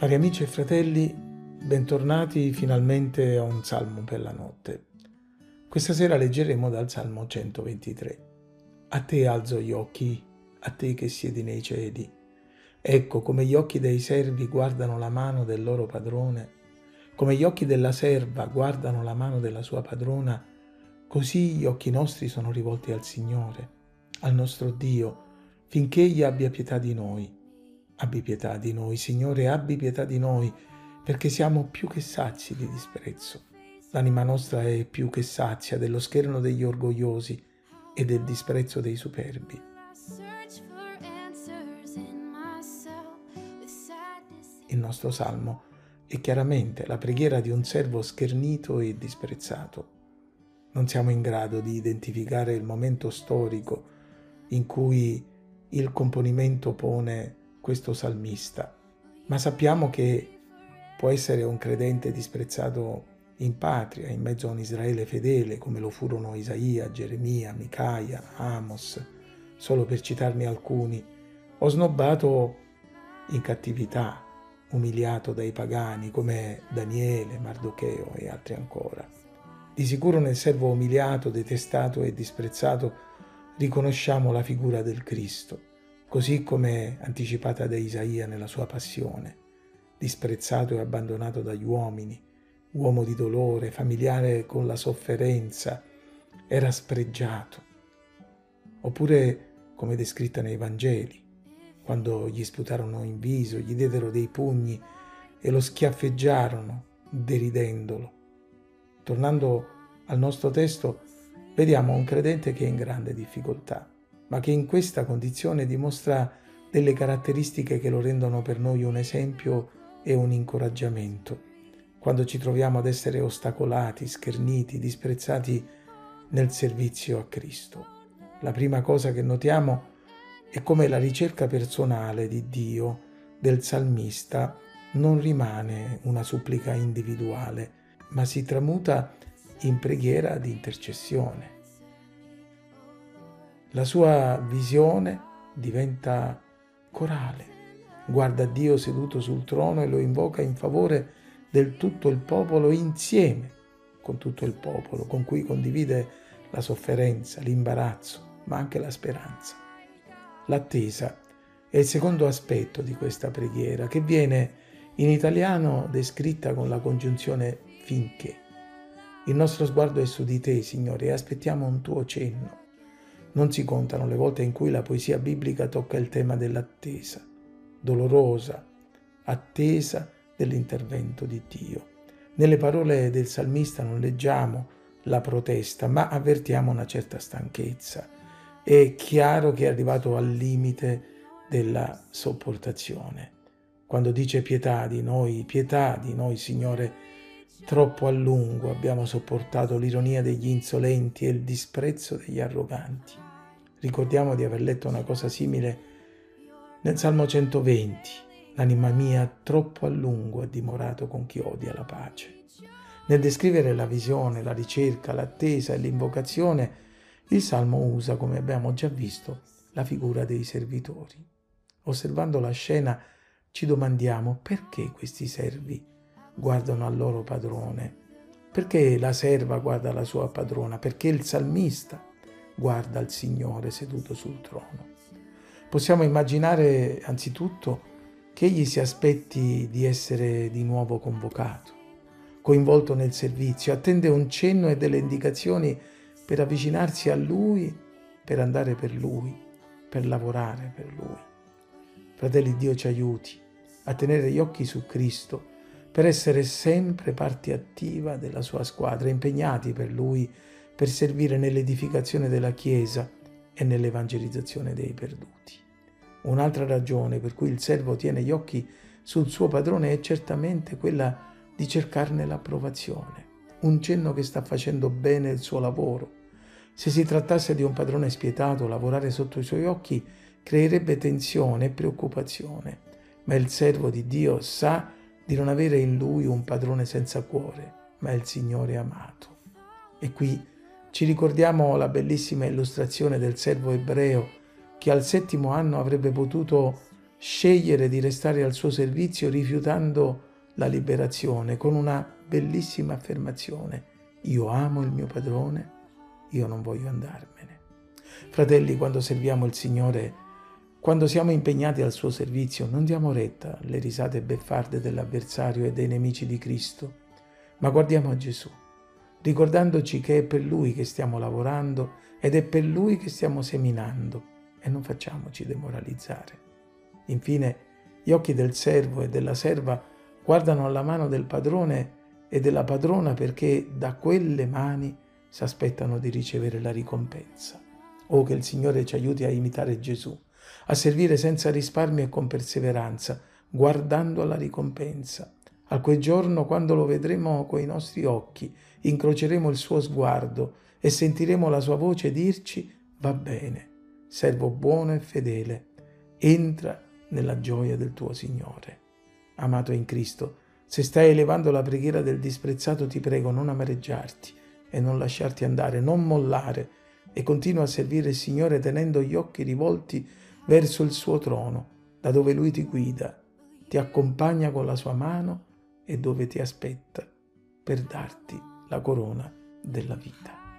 Cari amici e fratelli, bentornati finalmente a un salmo per la notte. Questa sera leggeremo dal Salmo 123. A te alzo gli occhi, a te che siedi nei cieli. Ecco come gli occhi dei servi guardano la mano del loro padrone, come gli occhi della serva guardano la mano della sua padrona, così gli occhi nostri sono rivolti al Signore, al nostro Dio, finché egli abbia pietà di noi Abbi pietà di noi, Signore, abbi pietà di noi, perché siamo più che sazi di disprezzo. L'anima nostra è più che sazia dello scherno degli orgogliosi e del disprezzo dei superbi. Il nostro salmo è chiaramente la preghiera di un servo schernito e disprezzato. Non siamo in grado di identificare il momento storico in cui il componimento pone questo salmista, ma sappiamo che può essere un credente disprezzato in patria, in mezzo a un Israele fedele, come lo furono Isaia, Geremia, Micaia, Amos, solo per citarne alcuni, o snobbato in cattività, umiliato dai pagani come Daniele, Mardocheo e altri ancora. Di sicuro nel servo umiliato, detestato e disprezzato riconosciamo la figura del Cristo così come anticipata da Isaia nella sua passione, disprezzato e abbandonato dagli uomini, uomo di dolore, familiare con la sofferenza, era spregiato. Oppure come descritta nei Vangeli, quando gli sputarono in viso, gli diedero dei pugni e lo schiaffeggiarono, deridendolo. Tornando al nostro testo, vediamo un credente che è in grande difficoltà ma che in questa condizione dimostra delle caratteristiche che lo rendono per noi un esempio e un incoraggiamento. Quando ci troviamo ad essere ostacolati, scherniti, disprezzati nel servizio a Cristo. La prima cosa che notiamo è come la ricerca personale di Dio del salmista non rimane una supplica individuale, ma si tramuta in preghiera di intercessione. La sua visione diventa corale. Guarda Dio seduto sul trono e lo invoca in favore del tutto il popolo insieme con tutto il popolo, con cui condivide la sofferenza, l'imbarazzo, ma anche la speranza. L'attesa è il secondo aspetto di questa preghiera, che viene in italiano descritta con la congiunzione finché. Il nostro sguardo è su di te, Signore, e aspettiamo un tuo cenno. Non si contano le volte in cui la poesia biblica tocca il tema dell'attesa, dolorosa, attesa dell'intervento di Dio. Nelle parole del salmista non leggiamo la protesta, ma avvertiamo una certa stanchezza. È chiaro che è arrivato al limite della sopportazione. Quando dice pietà di noi, pietà di noi, Signore, Troppo a lungo abbiamo sopportato l'ironia degli insolenti e il disprezzo degli arroganti. Ricordiamo di aver letto una cosa simile nel Salmo 120. L'anima mia troppo a lungo ha dimorato con chi odia la pace. Nel descrivere la visione, la ricerca, l'attesa e l'invocazione, il Salmo usa, come abbiamo già visto, la figura dei servitori. Osservando la scena ci domandiamo perché questi servi guardano al loro padrone. Perché la serva guarda la sua padrona? Perché il salmista guarda al Signore seduto sul trono. Possiamo immaginare anzitutto che egli si aspetti di essere di nuovo convocato, coinvolto nel servizio, attende un cenno e delle indicazioni per avvicinarsi a lui, per andare per lui, per lavorare per lui. Fratelli, Dio ci aiuti a tenere gli occhi su Cristo per essere sempre parte attiva della sua squadra, impegnati per lui per servire nell'edificazione della Chiesa e nell'evangelizzazione dei perduti. Un'altra ragione per cui il servo tiene gli occhi sul suo padrone è certamente quella di cercarne l'approvazione, un cenno che sta facendo bene il suo lavoro. Se si trattasse di un padrone spietato, lavorare sotto i suoi occhi creerebbe tensione e preoccupazione, ma il servo di Dio sa di non avere in lui un padrone senza cuore, ma il Signore amato. E qui ci ricordiamo la bellissima illustrazione del servo ebreo che al settimo anno avrebbe potuto scegliere di restare al suo servizio rifiutando la liberazione con una bellissima affermazione. Io amo il mio padrone, io non voglio andarmene. Fratelli, quando serviamo il Signore, quando siamo impegnati al suo servizio, non diamo retta alle risate beffarde dell'avversario e dei nemici di Cristo, ma guardiamo a Gesù, ricordandoci che è per Lui che stiamo lavorando ed è per Lui che stiamo seminando e non facciamoci demoralizzare. Infine, gli occhi del servo e della serva guardano alla mano del padrone e della padrona perché da quelle mani si aspettano di ricevere la ricompensa. Oh, che il Signore ci aiuti a imitare Gesù, a servire senza risparmio e con perseveranza, guardando alla ricompensa. A quel giorno, quando lo vedremo coi nostri occhi, incroceremo il suo sguardo e sentiremo la sua voce dirci, va bene, servo buono e fedele, entra nella gioia del tuo Signore. Amato in Cristo, se stai elevando la preghiera del disprezzato, ti prego non amareggiarti e non lasciarti andare, non mollare, e continua a servire il Signore tenendo gli occhi rivolti verso il suo trono, da dove Lui ti guida, ti accompagna con la sua mano e dove ti aspetta per darti la corona della vita.